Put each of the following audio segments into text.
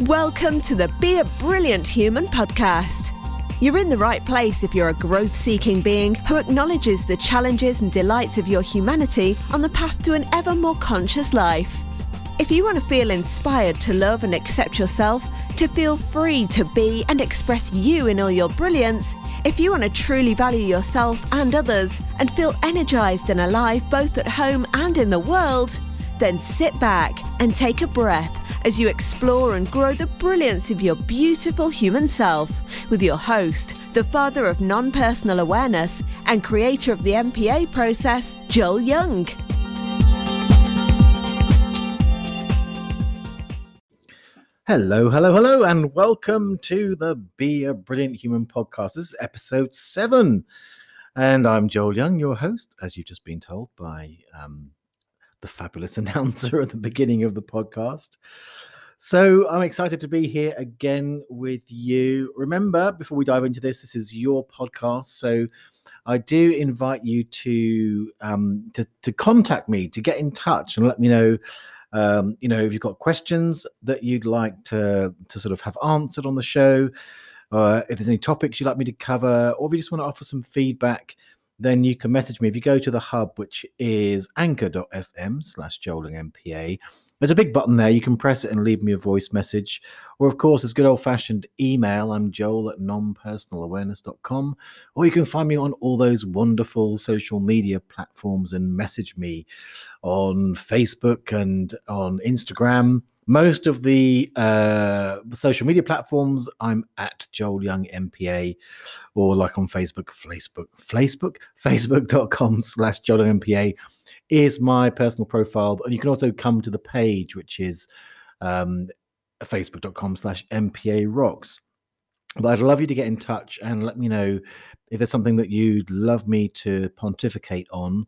Welcome to the Be a Brilliant Human podcast. You're in the right place if you're a growth seeking being who acknowledges the challenges and delights of your humanity on the path to an ever more conscious life. If you want to feel inspired to love and accept yourself, to feel free to be and express you in all your brilliance, if you want to truly value yourself and others and feel energized and alive both at home and in the world, then sit back and take a breath as you explore and grow the brilliance of your beautiful human self with your host, the father of non personal awareness and creator of the NPA process, Joel Young. Hello, hello, hello, and welcome to the Be a Brilliant Human podcast. This is episode seven. And I'm Joel Young, your host, as you've just been told by um, the fabulous announcer at the beginning of the podcast. So I'm excited to be here again with you. Remember, before we dive into this, this is your podcast. So I do invite you to um, to, to contact me, to get in touch, and let me know um, you know, if you've got questions that you'd like to to sort of have answered on the show, uh, if there's any topics you'd like me to cover, or if you just want to offer some feedback, then you can message me. If you go to the hub, which is anchor.fm slash MPA, there's a big button there. You can press it and leave me a voice message. Or, of course, it's good old fashioned email. I'm joel at nonpersonalawareness.com. Or you can find me on all those wonderful social media platforms and message me on Facebook and on Instagram. Most of the uh, social media platforms, I'm at Joel Young MPA, or like on Facebook, Facebook, Facebook, Facebook.com slash Joel Young MPA is my personal profile. And you can also come to the page, which is um, facebook.com slash MPA rocks. But I'd love you to get in touch and let me know if there's something that you'd love me to pontificate on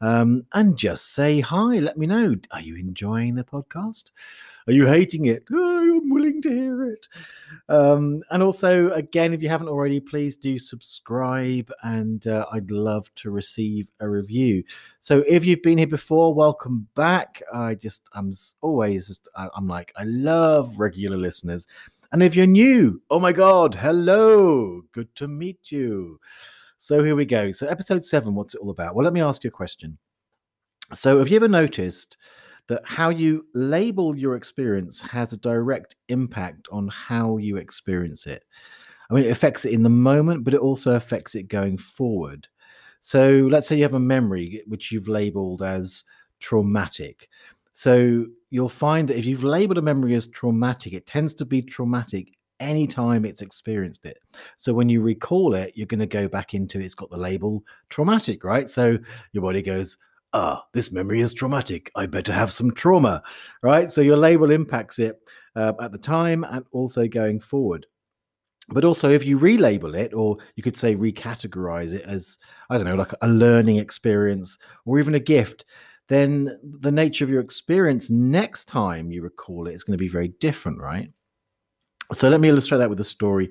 um, and just say hi. Let me know. Are you enjoying the podcast? Are you hating it? Oh, I'm willing to hear it. Um, and also, again, if you haven't already, please do subscribe, and uh, I'd love to receive a review. So, if you've been here before, welcome back. I just, I'm always just, I'm like, I love regular listeners. And if you're new, oh my God, hello, good to meet you. So here we go. So episode seven, what's it all about? Well, let me ask you a question. So have you ever noticed that how you label your experience has a direct impact on how you experience it? I mean, it affects it in the moment, but it also affects it going forward. So let's say you have a memory which you've labeled as traumatic. So you'll find that if you've labeled a memory as traumatic, it tends to be traumatic anytime it's experienced it. So when you recall it, you're going to go back into it's got the label traumatic, right? So your body goes, ah, this memory is traumatic. I better have some trauma, right? So your label impacts it uh, at the time and also going forward. But also, if you relabel it, or you could say recategorize it as, I don't know, like a learning experience or even a gift, then the nature of your experience next time you recall it is going to be very different, right? So let me illustrate that with a story.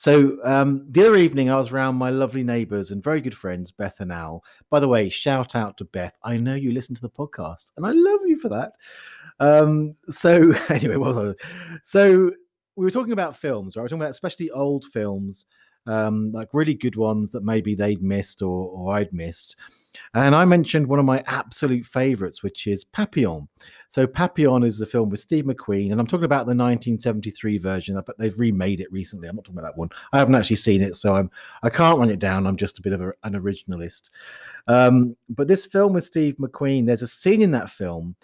So um, the other evening, I was around my lovely neighbours and very good friends, Beth and Al. By the way, shout out to Beth. I know you listen to the podcast, and I love you for that. Um, so anyway, so we were talking about films, right? We are talking about especially old films, um, like really good ones that maybe they'd missed or, or I'd missed. And I mentioned one of my absolute favorites, which is Papillon. So, Papillon is a film with Steve McQueen, and I'm talking about the 1973 version, but they've remade it recently. I'm not talking about that one. I haven't actually seen it, so I'm I can't run it down. I'm just a bit of a, an originalist. Um, but this film with Steve McQueen, there's a scene in that film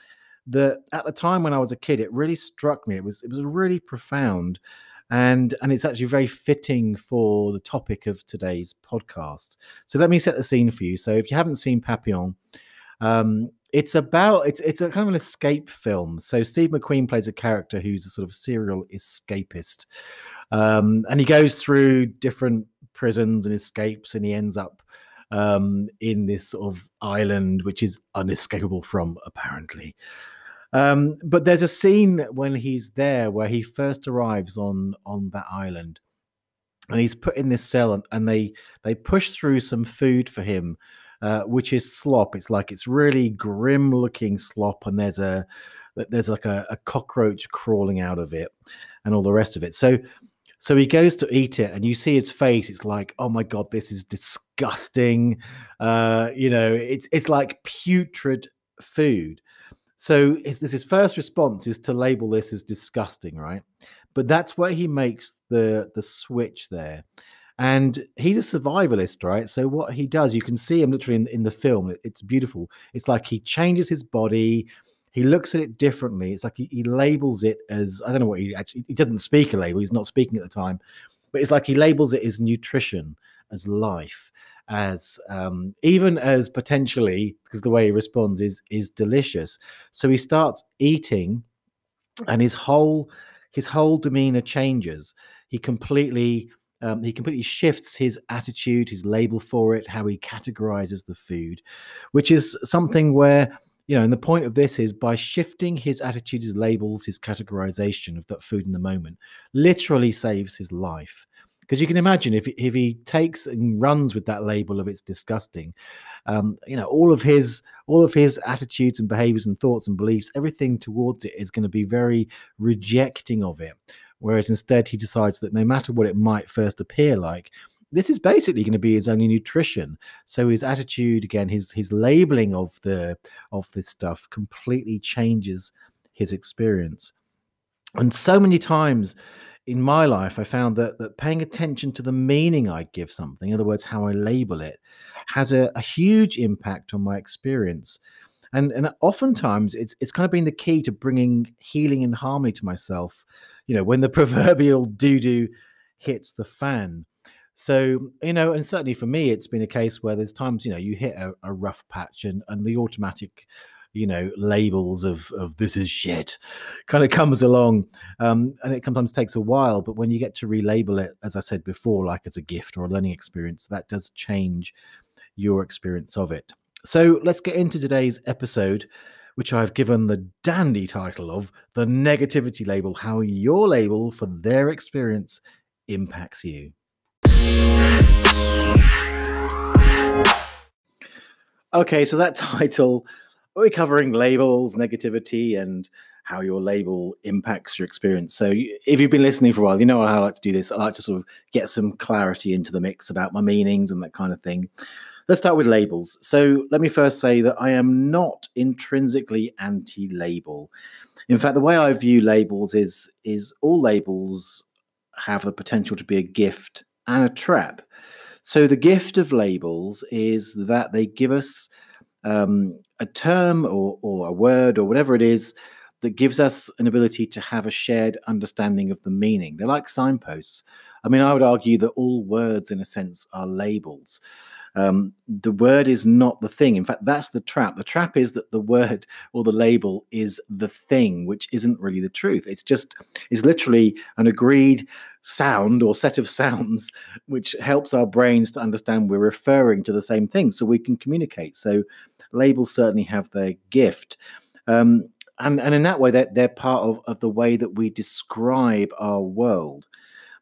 that at the time when I was a kid, it really struck me. It was it was a really profound and and it's actually very fitting for the topic of today's podcast. So let me set the scene for you. So if you haven't seen Papillon, um, it's about it's it's a kind of an escape film. So Steve McQueen plays a character who's a sort of serial escapist, um, and he goes through different prisons and escapes, and he ends up um, in this sort of island which is unescapable from apparently. Um, but there's a scene when he's there where he first arrives on on that island, and he's put in this cell, and, and they they push through some food for him, uh, which is slop. It's like it's really grim looking slop, and there's a there's like a, a cockroach crawling out of it and all the rest of it. So so he goes to eat it, and you see his face. It's like, oh my god, this is disgusting. Uh, you know, it's it's like putrid food. So his, his first response is to label this as disgusting, right? But that's where he makes the the switch there. And he's a survivalist, right? So what he does, you can see him literally in, in the film. It's beautiful. It's like he changes his body, he looks at it differently. It's like he, he, labels it as I don't know what he actually he doesn't speak a label. He's not speaking at the time, but it's like he labels it as nutrition, as life, as um, even as potentially because the way he responds is is delicious. So he starts eating, and his whole his whole demeanor changes. He completely um, he completely shifts his attitude, his label for it, how he categorizes the food, which is something where you know, and the point of this is by shifting his attitude, his labels, his categorization of that food in the moment, literally saves his life. Because you can imagine if if he takes and runs with that label of it's disgusting, um, you know, all of his all of his attitudes and behaviors and thoughts and beliefs, everything towards it is going to be very rejecting of it. Whereas instead, he decides that no matter what it might first appear like, this is basically going to be his only nutrition. So his attitude, again, his his labeling of the of this stuff completely changes his experience. And so many times in my life, I found that that paying attention to the meaning I give something, in other words, how I label it, has a, a huge impact on my experience. And and oftentimes it's it's kind of been the key to bringing healing and harmony to myself. You know, when the proverbial doo doo hits the fan. So, you know, and certainly for me, it's been a case where there's times, you know, you hit a, a rough patch and, and the automatic, you know, labels of, of this is shit kind of comes along. Um, and it sometimes takes a while, but when you get to relabel it, as I said before, like as a gift or a learning experience, that does change your experience of it. So let's get into today's episode, which I've given the dandy title of The Negativity Label How Your Label for Their Experience Impacts You. Okay, so that title, we're covering labels, negativity, and how your label impacts your experience. So, if you've been listening for a while, you know how I like to do this. I like to sort of get some clarity into the mix about my meanings and that kind of thing. Let's start with labels. So, let me first say that I am not intrinsically anti label. In fact, the way I view labels is is all labels have the potential to be a gift and a trap. So the gift of labels is that they give us um, a term or, or a word or whatever it is that gives us an ability to have a shared understanding of the meaning. They're like signposts. I mean, I would argue that all words, in a sense, are labels um, the word is not the thing. In fact, that's the trap. The trap is that the word or the label is the thing, which isn't really the truth. It's just, it's literally an agreed sound or set of sounds which helps our brains to understand we're referring to the same thing so we can communicate. So labels certainly have their gift. Um, and, and in that way, they're, they're part of, of the way that we describe our world.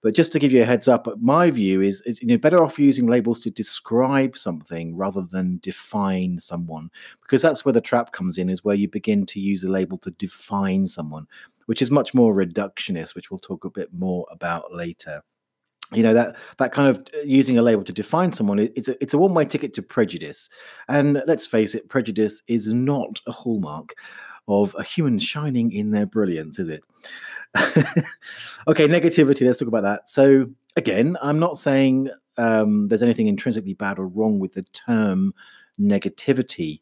But just to give you a heads up, my view is, is you know better off using labels to describe something rather than define someone, because that's where the trap comes in. Is where you begin to use a label to define someone, which is much more reductionist, which we'll talk a bit more about later you know that that kind of uh, using a label to define someone it's a, it's a one-way ticket to prejudice and let's face it prejudice is not a hallmark of a human shining in their brilliance is it okay, negativity. Let's talk about that. So again, I'm not saying um, there's anything intrinsically bad or wrong with the term negativity.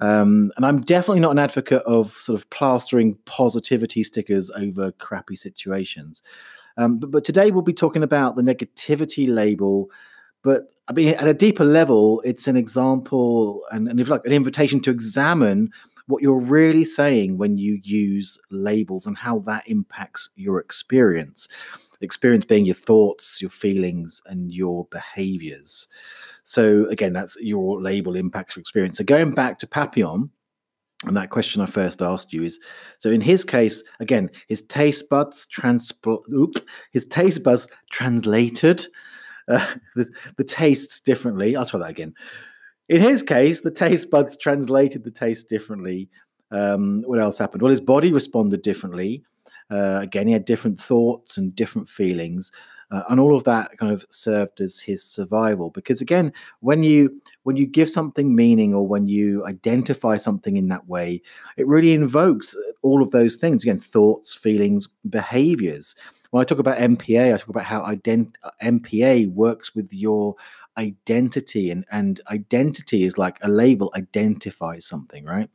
Um, and I'm definitely not an advocate of sort of plastering positivity stickers over crappy situations. Um, but, but, today we'll be talking about the negativity label. But I mean, at a deeper level, it's an example and, and if like an invitation to examine what you're really saying when you use labels and how that impacts your experience. Experience being your thoughts, your feelings, and your behaviors. So, again, that's your label impacts your experience. So, going back to Papillon, and that question I first asked you is so in his case, again, his taste buds transpl oops, his taste buds translated uh, the, the tastes differently. I'll try that again. In his case, the taste buds translated the taste differently, Um, what else happened? Well, his body responded differently. Uh, again, he had different thoughts and different feelings. Uh, and all of that kind of served as his survival because again when you when you give something meaning or when you identify something in that way it really invokes all of those things again thoughts feelings behaviors when i talk about npa i talk about how ident- npa works with your identity and and identity is like a label identifies something right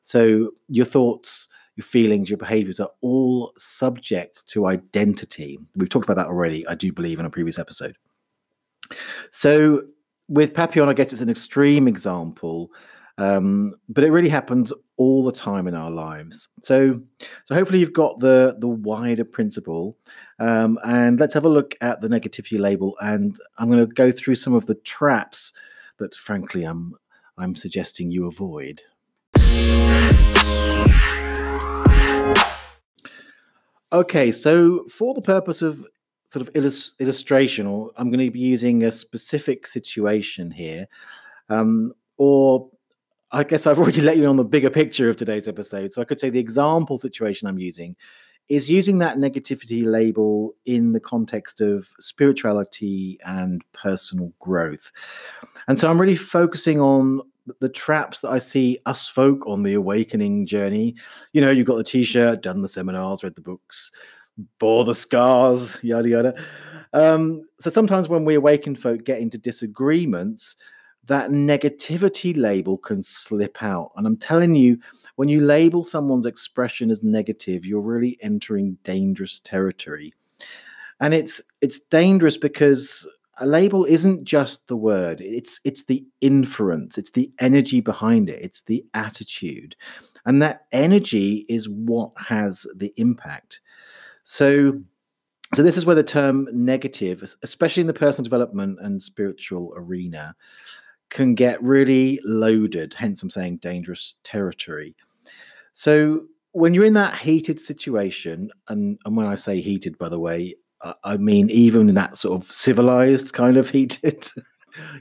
so your thoughts your feelings, your behaviors are all subject to identity. We've talked about that already, I do believe, in a previous episode. So with Papillon, I guess it's an extreme example, um, but it really happens all the time in our lives. So, so hopefully you've got the the wider principle, um, and let's have a look at the negativity label. And I'm going to go through some of the traps that, frankly, I'm I'm suggesting you avoid. Okay, so for the purpose of sort of illus- illustration, or I'm going to be using a specific situation here, um, or I guess I've already let you on the bigger picture of today's episode. So I could say the example situation I'm using is using that negativity label in the context of spirituality and personal growth. And so I'm really focusing on the traps that I see us folk on the awakening journey. You know, you've got the t-shirt, done the seminars, read the books, bore the scars, yada yada. Um, so sometimes when we awakened folk get into disagreements, that negativity label can slip out. And I'm telling you, when you label someone's expression as negative, you're really entering dangerous territory. And it's it's dangerous because a label isn't just the word it's it's the inference it's the energy behind it it's the attitude and that energy is what has the impact so so this is where the term negative especially in the personal development and spiritual arena can get really loaded hence i'm saying dangerous territory so when you're in that heated situation and, and when i say heated by the way I mean, even in that sort of civilized kind of heated,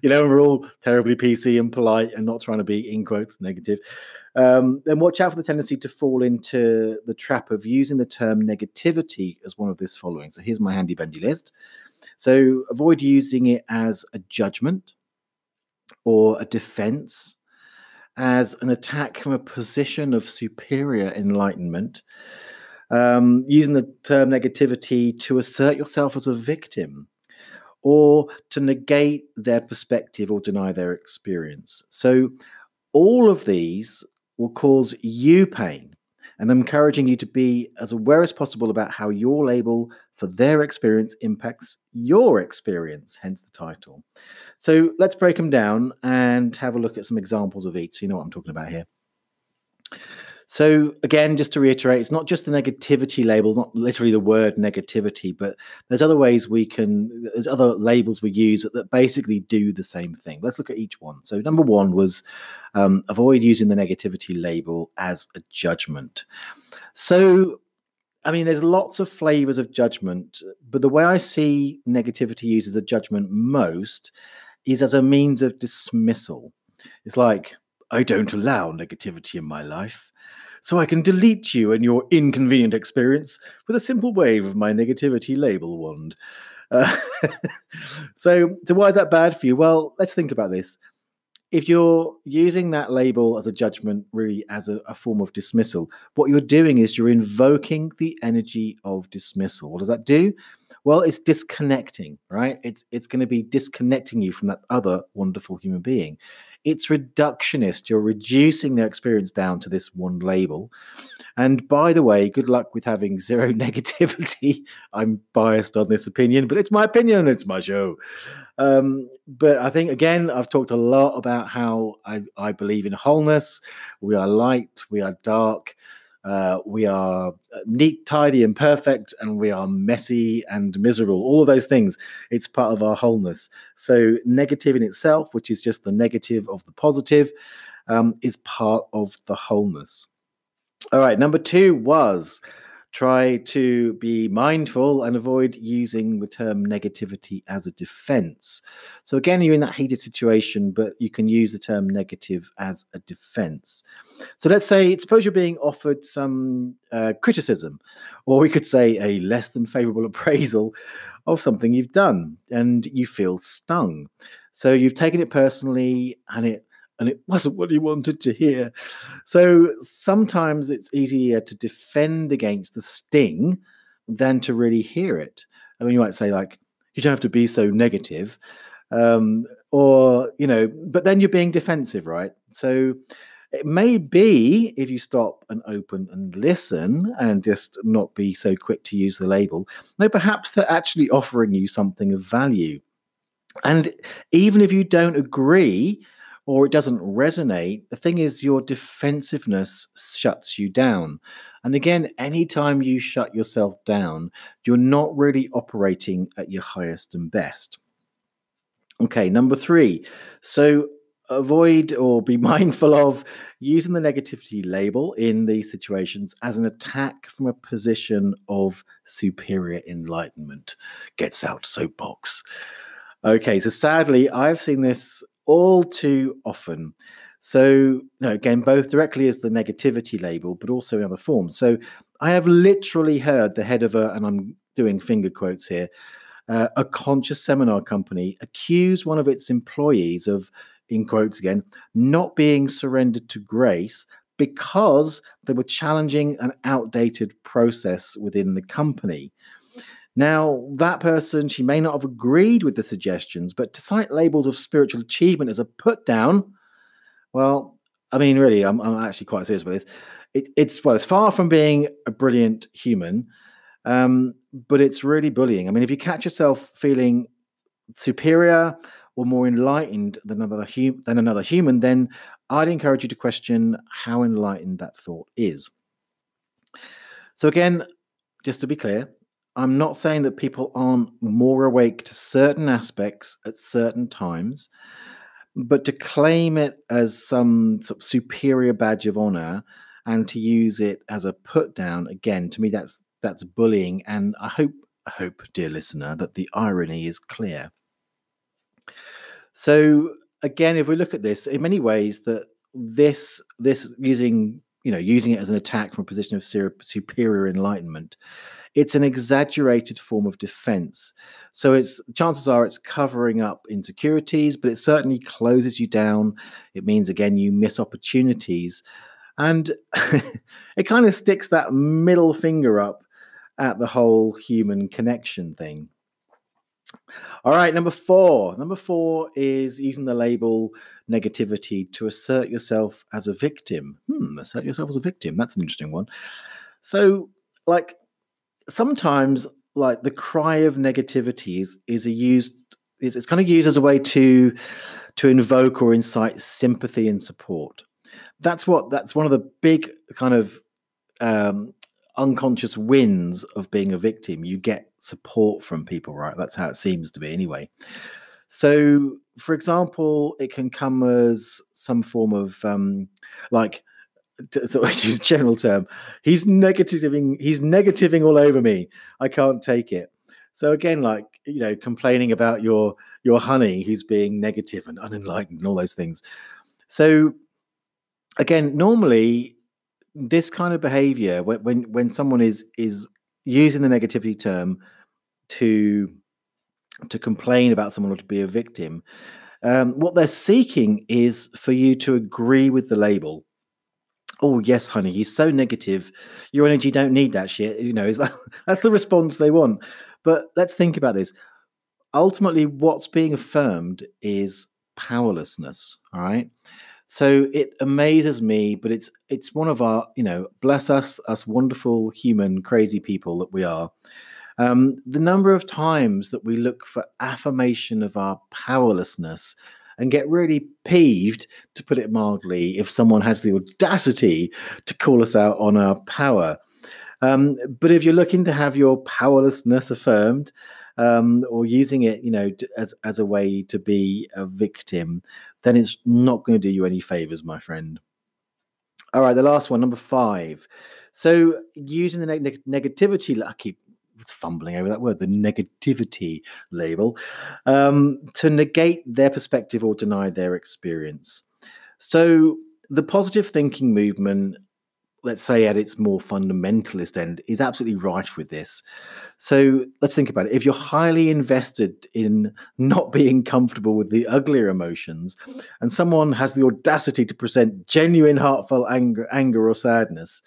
you know, we're all terribly PC and polite and not trying to be, in quotes, negative. Um, then watch out for the tendency to fall into the trap of using the term negativity as one of this following. So here's my handy bendy list. So avoid using it as a judgment or a defense, as an attack from a position of superior enlightenment um, using the term negativity to assert yourself as a victim or to negate their perspective or deny their experience. So, all of these will cause you pain. And I'm encouraging you to be as aware as possible about how your label for their experience impacts your experience, hence the title. So let's break them down and have a look at some examples of each so you know what I'm talking about here. So again, just to reiterate, it's not just the negativity label, not literally the word negativity, but there's other ways we can, there's other labels we use that, basically do the same thing. Let's look at each one. So number one was um, avoid using the negativity label as a judgment. So I mean, there's lots of flavors of judgment, but the way I see negativity used as a judgment most is as a means of dismissal. It's like, I don't allow negativity in my life so I can delete you and your inconvenient experience with a simple wave of my negativity label wand. Uh, so, so why is that bad for you? Well, let's think about this. If you're using that label as a judgment, really as a, a form of dismissal, what you're doing is you're invoking the energy of dismissal. What does that do? Well, it's disconnecting, right? It's it's going to be disconnecting you from that other wonderful human being it's reductionist. You're reducing their experience down to this one label. And by the way, good luck with having zero negativity. I'm biased on this opinion, but it's my opinion. It's my show. Um, but I think, again, I've talked a lot about how I, I believe in wholeness. We are light, we are dark. Uh, we are uh, neat, tidy, and perfect, and we are messy and miserable. All of those things, it's part of our wholeness. So, negative in itself, which is just the negative of the positive, um, is part of the wholeness. All right, number two was try to be mindful and avoid using the term negativity as a defense. So, again, you're in that heated situation, but you can use the term negative as a defense. So, let's say, suppose you're being offered some uh, criticism, or we could say a less than favorable appraisal of something you've done, and you feel stung. So, you've taken it personally, and it and it wasn't what he wanted to hear. So sometimes it's easier to defend against the sting than to really hear it. I mean, you might say, like, you don't have to be so negative. Um, or, you know, but then you're being defensive, right? So it may be if you stop and open and listen and just not be so quick to use the label, no, perhaps they're actually offering you something of value. And even if you don't agree or it doesn't resonate, the thing is your defensiveness shuts you down. And again, anytime you shut yourself down, you're not really operating at your highest and best. Okay, number three. So avoid or be mindful of using the negativity label in these situations as an attack from a position of superior enlightenment. Gets out soapbox. Okay, so sadly, I've seen this all too often. So, again, both directly as the negativity label, but also in other forms. So, I have literally heard the head of a, and I'm doing finger quotes here, uh, a conscious seminar company accuse one of its employees of, in quotes again, not being surrendered to grace because they were challenging an outdated process within the company. Now, that person, she may not have agreed with the suggestions, but to cite labels of spiritual achievement as a put down, well, I mean, really, I'm, I'm actually quite serious about this. It, it's well, it's far from being a brilliant human, um, but it's really bullying. I mean, if you catch yourself feeling superior or more enlightened than another hum- than another human, then I'd encourage you to question how enlightened that thought is. So again, just to be clear, I'm not saying that people aren't more awake to certain aspects at certain times, but to claim it as some sort of superior badge of honor and to use it as a put down again to me that's that's bullying and I hope I hope dear listener that the irony is clear. So again if we look at this in many ways that this this using you know using it as an attack from a position of superior enlightenment it's an exaggerated form of defense. So it's chances are it's covering up insecurities, but it certainly closes you down. It means again you miss opportunities. And it kind of sticks that middle finger up at the whole human connection thing. All right, number four. Number four is using the label negativity to assert yourself as a victim. Hmm, assert yourself as a victim. That's an interesting one. So, like, sometimes like the cry of negativity is, a used is it's kind of used as a way to to invoke or incite sympathy and support. That's what that's one of the big kind of um, unconscious wins of being a victim. You get support from people, right? That's how it seems to be anyway. So, for example, it can come as some form of um, like so I use general term. He's negativing. He's negativing all over me. I can't take it. So again, like you know, complaining about your your honey who's being negative and unenlightened and all those things. So again, normally this kind of behavior when when, when someone is is using the negativity term to to complain about someone or to be a victim, um, what they're seeking is for you to agree with the label oh yes honey he's so negative. Your energy don't need that shit. You know is that that's the response they want. But let's think about this. Ultimately what's being affirmed is powerlessness all right? So it amazes me but it's it's one of our you know bless us us wonderful human crazy people that we are. Um, the number of times that we look for affirmation of our powerlessness and get really peeved, to put it mildly, if someone has the audacity to call us out on our power. Um, but if you're looking to have your powerlessness affirmed, um, or using it, you know, as as a way to be a victim, then it's not going to do you any favors, my friend. All right, the last one, number five. So using the neg- negativity, I keep fumbling over that word, the negativity label, um, to negate their perspective or deny their experience. So the positive thinking movement let's say at its more fundamentalist end is absolutely right with this so let's think about it if you're highly invested in not being comfortable with the uglier emotions and someone has the audacity to present genuine heartfelt anger anger or sadness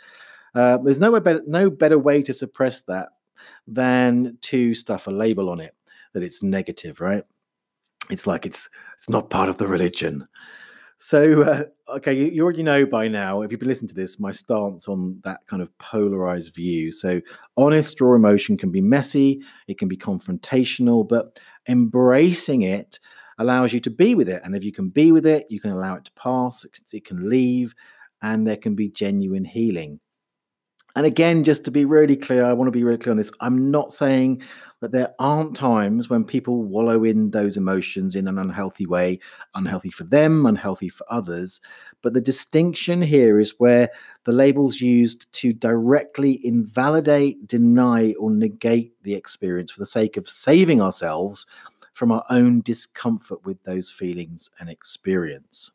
uh, there's no better, no better way to suppress that than to stuff a label on it that it's negative right it's like it's it's not part of the religion so, uh, okay, you, you, already know by now, if you've been listening to this, my stance on that kind of polarized view. So, honest raw emotion can be messy, it can be confrontational, but embracing it allows you to be with it. And if you can be with it, you can allow it to pass, it can, it can leave, and there can be genuine healing. And again, just to be really clear, I want to be really clear on this. I'm not saying that there aren't times when people wallow in those emotions in an unhealthy way, unhealthy for them, unhealthy for others. But the distinction here is where the label's used to directly invalidate, deny, or negate the experience for the sake of saving ourselves from our own discomfort with those feelings and experience.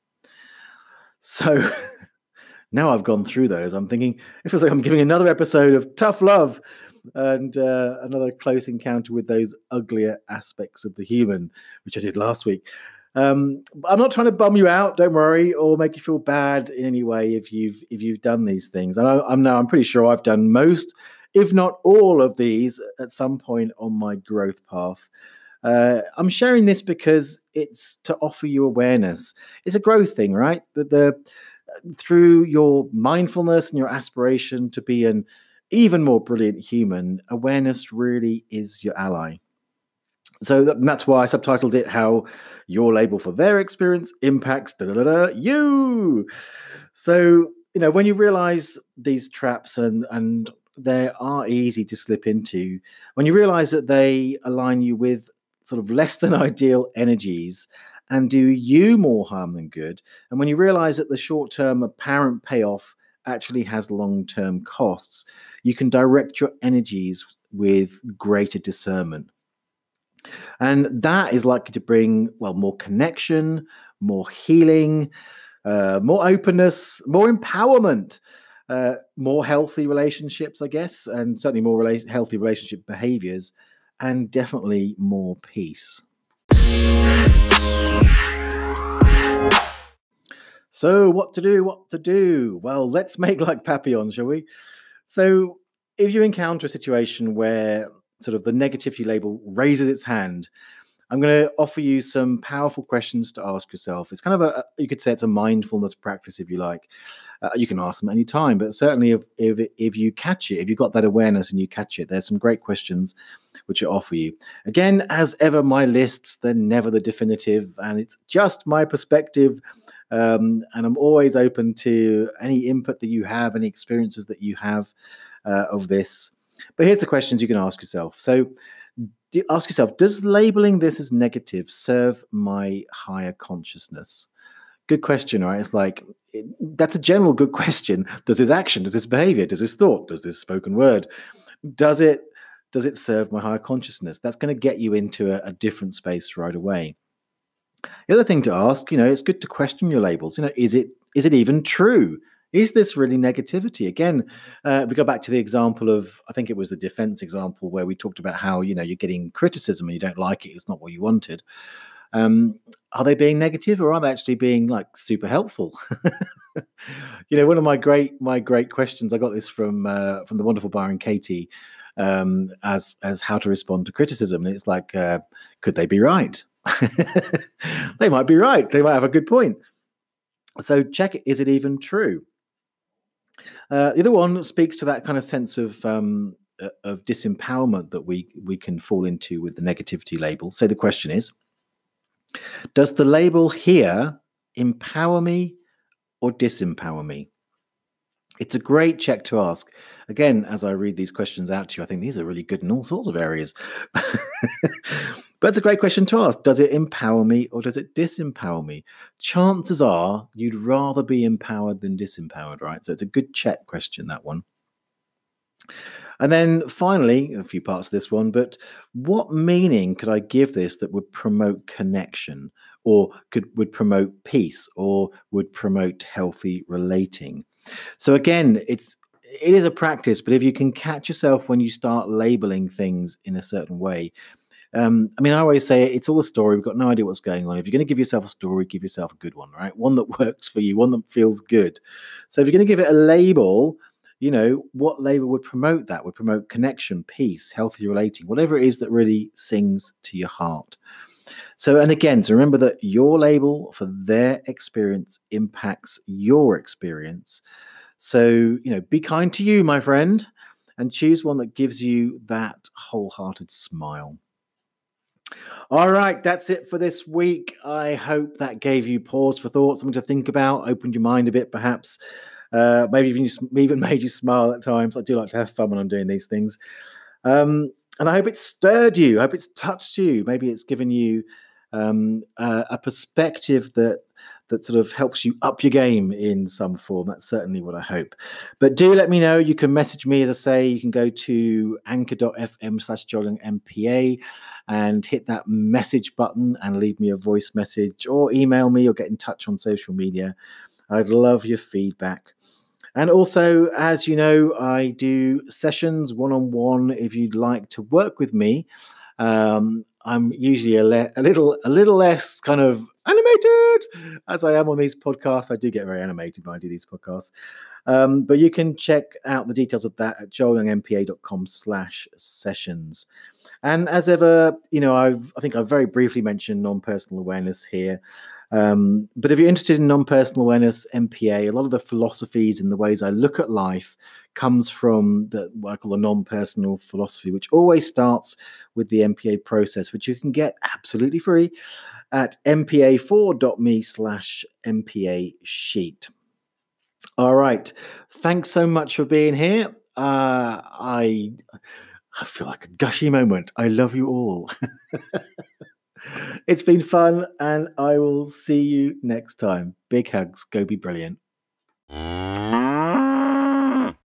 So, now I've gone through those, I'm thinking it feels like I'm giving another episode of Tough Love and uh, another close encounter with those uglier aspects of the human, which I did last week. Um, I'm not trying to bum you out, don't worry, or make you feel bad in any way if you've if you've done these things. And I, am now I'm pretty sure I've done most, if not all, of these at some point on my growth path. Uh, I'm sharing this because it's to offer you awareness. It's a growth thing, right? The, the through your mindfulness and your aspiration to be an even more brilliant human, awareness really is your ally. So that's why I subtitled it How Your Label for Their Experience Impacts You. So, you know, when you realize these traps and, and they are easy to slip into, when you realize that they align you with sort of less than ideal energies and do you more harm than good. And when you realize that the short term apparent payoff actually has long term costs, you can direct your energies with greater discernment. And that is likely to bring, well, more connection, more healing, uh, more openness, more empowerment, uh, more healthy relationships, I guess, and certainly more rela- healthy relationship behaviors, and definitely more peace. So, what to do? What to do? Well, let's make like Papillon, shall we? So, if you encounter a situation where sort of the negativity label raises its hand, I'm going to offer you some powerful questions to ask yourself. It's kind of a, you could say it's a mindfulness practice if you like. Uh, you can ask them any time, but certainly if, if if you catch it, if you've got that awareness and you catch it, there's some great questions which I offer you. Again, as ever, my lists they're never the definitive, and it's just my perspective. Um, and I'm always open to any input that you have, any experiences that you have uh, of this. But here's the questions you can ask yourself. So, ask yourself Does labeling this as negative serve my higher consciousness? Good question, right? It's like, that's a general good question. Does this action, does this behavior, does this thought, does this spoken word, does it does it serve my higher consciousness? That's going to get you into a, a different space right away. The other thing to ask, you know, it's good to question your labels. You know, is it is it even true? Is this really negativity? Again, uh, we go back to the example of, I think it was the defense example where we talked about how, you know, you're getting criticism and you don't like it. It's not what you wanted. Um, are they being negative or are they actually being like super helpful? you know, one of my great, my great questions, I got this from, uh, from the wonderful Byron Katie um, as, as how to respond to criticism. And it's like, uh, could they be right? they might be right. They might have a good point. So check is it even true? Uh, the other one speaks to that kind of sense of um, uh, of disempowerment that we we can fall into with the negativity label. So the question is, does the label here empower me or disempower me? It's a great check to ask. Again, as I read these questions out to you, I think these are really good in all sorts of areas. but it's a great question to ask. Does it empower me or does it disempower me? Chances are you'd rather be empowered than disempowered, right? So it's a good check question, that one. And then finally, a few parts of this one, but what meaning could I give this that would promote connection or could would promote peace or would promote healthy relating? So again, it's it is a practice, but if you can catch yourself when you start labeling things in a certain way, um, I mean, I always say it's all a story. We've got no idea what's going on. If you're going to give yourself a story, give yourself a good one, right? One that works for you, one that feels good. So if you're going to give it a label, you know, what label would promote that? Would promote connection, peace, healthy relating, whatever it is that really sings to your heart. So, and again, to remember that your label for their experience impacts your experience. So, you know, be kind to you, my friend, and choose one that gives you that wholehearted smile. All right, that's it for this week. I hope that gave you pause for thought, something to think about, opened your mind a bit, perhaps. Uh, maybe even even made you smile at times. I do like to have fun when I'm doing these things. Um, and I hope it's stirred you. I hope it's touched you. Maybe it's given you um, uh, a perspective that that sort of helps you up your game in some form. That's certainly what I hope. But do let me know. You can message me, as I say, you can go to anchor.fm slash MPA and hit that message button and leave me a voice message or email me or get in touch on social media. I'd love your feedback. And also, as you know, I do sessions one on one if you'd like to work with me. Um, I'm usually a, le- a little a little less kind of animated as I am on these podcasts. I do get very animated when I do these podcasts. Um, but you can check out the details of that at joelyoungmpa.com slash sessions. And as ever, you know, I've I think I've very briefly mentioned non-personal awareness here. Um, but if you're interested in non-personal awareness, NPA, a lot of the philosophies and the ways I look at life comes from the what I call the non-personal philosophy, which always starts with the NPA process, which you can get absolutely free at mpa4.me slash mpa sheet. All right. Thanks so much for being here. Uh, I I feel like a gushy moment. I love you all. it's been fun, and I will see you next time. Big hugs. Go be brilliant.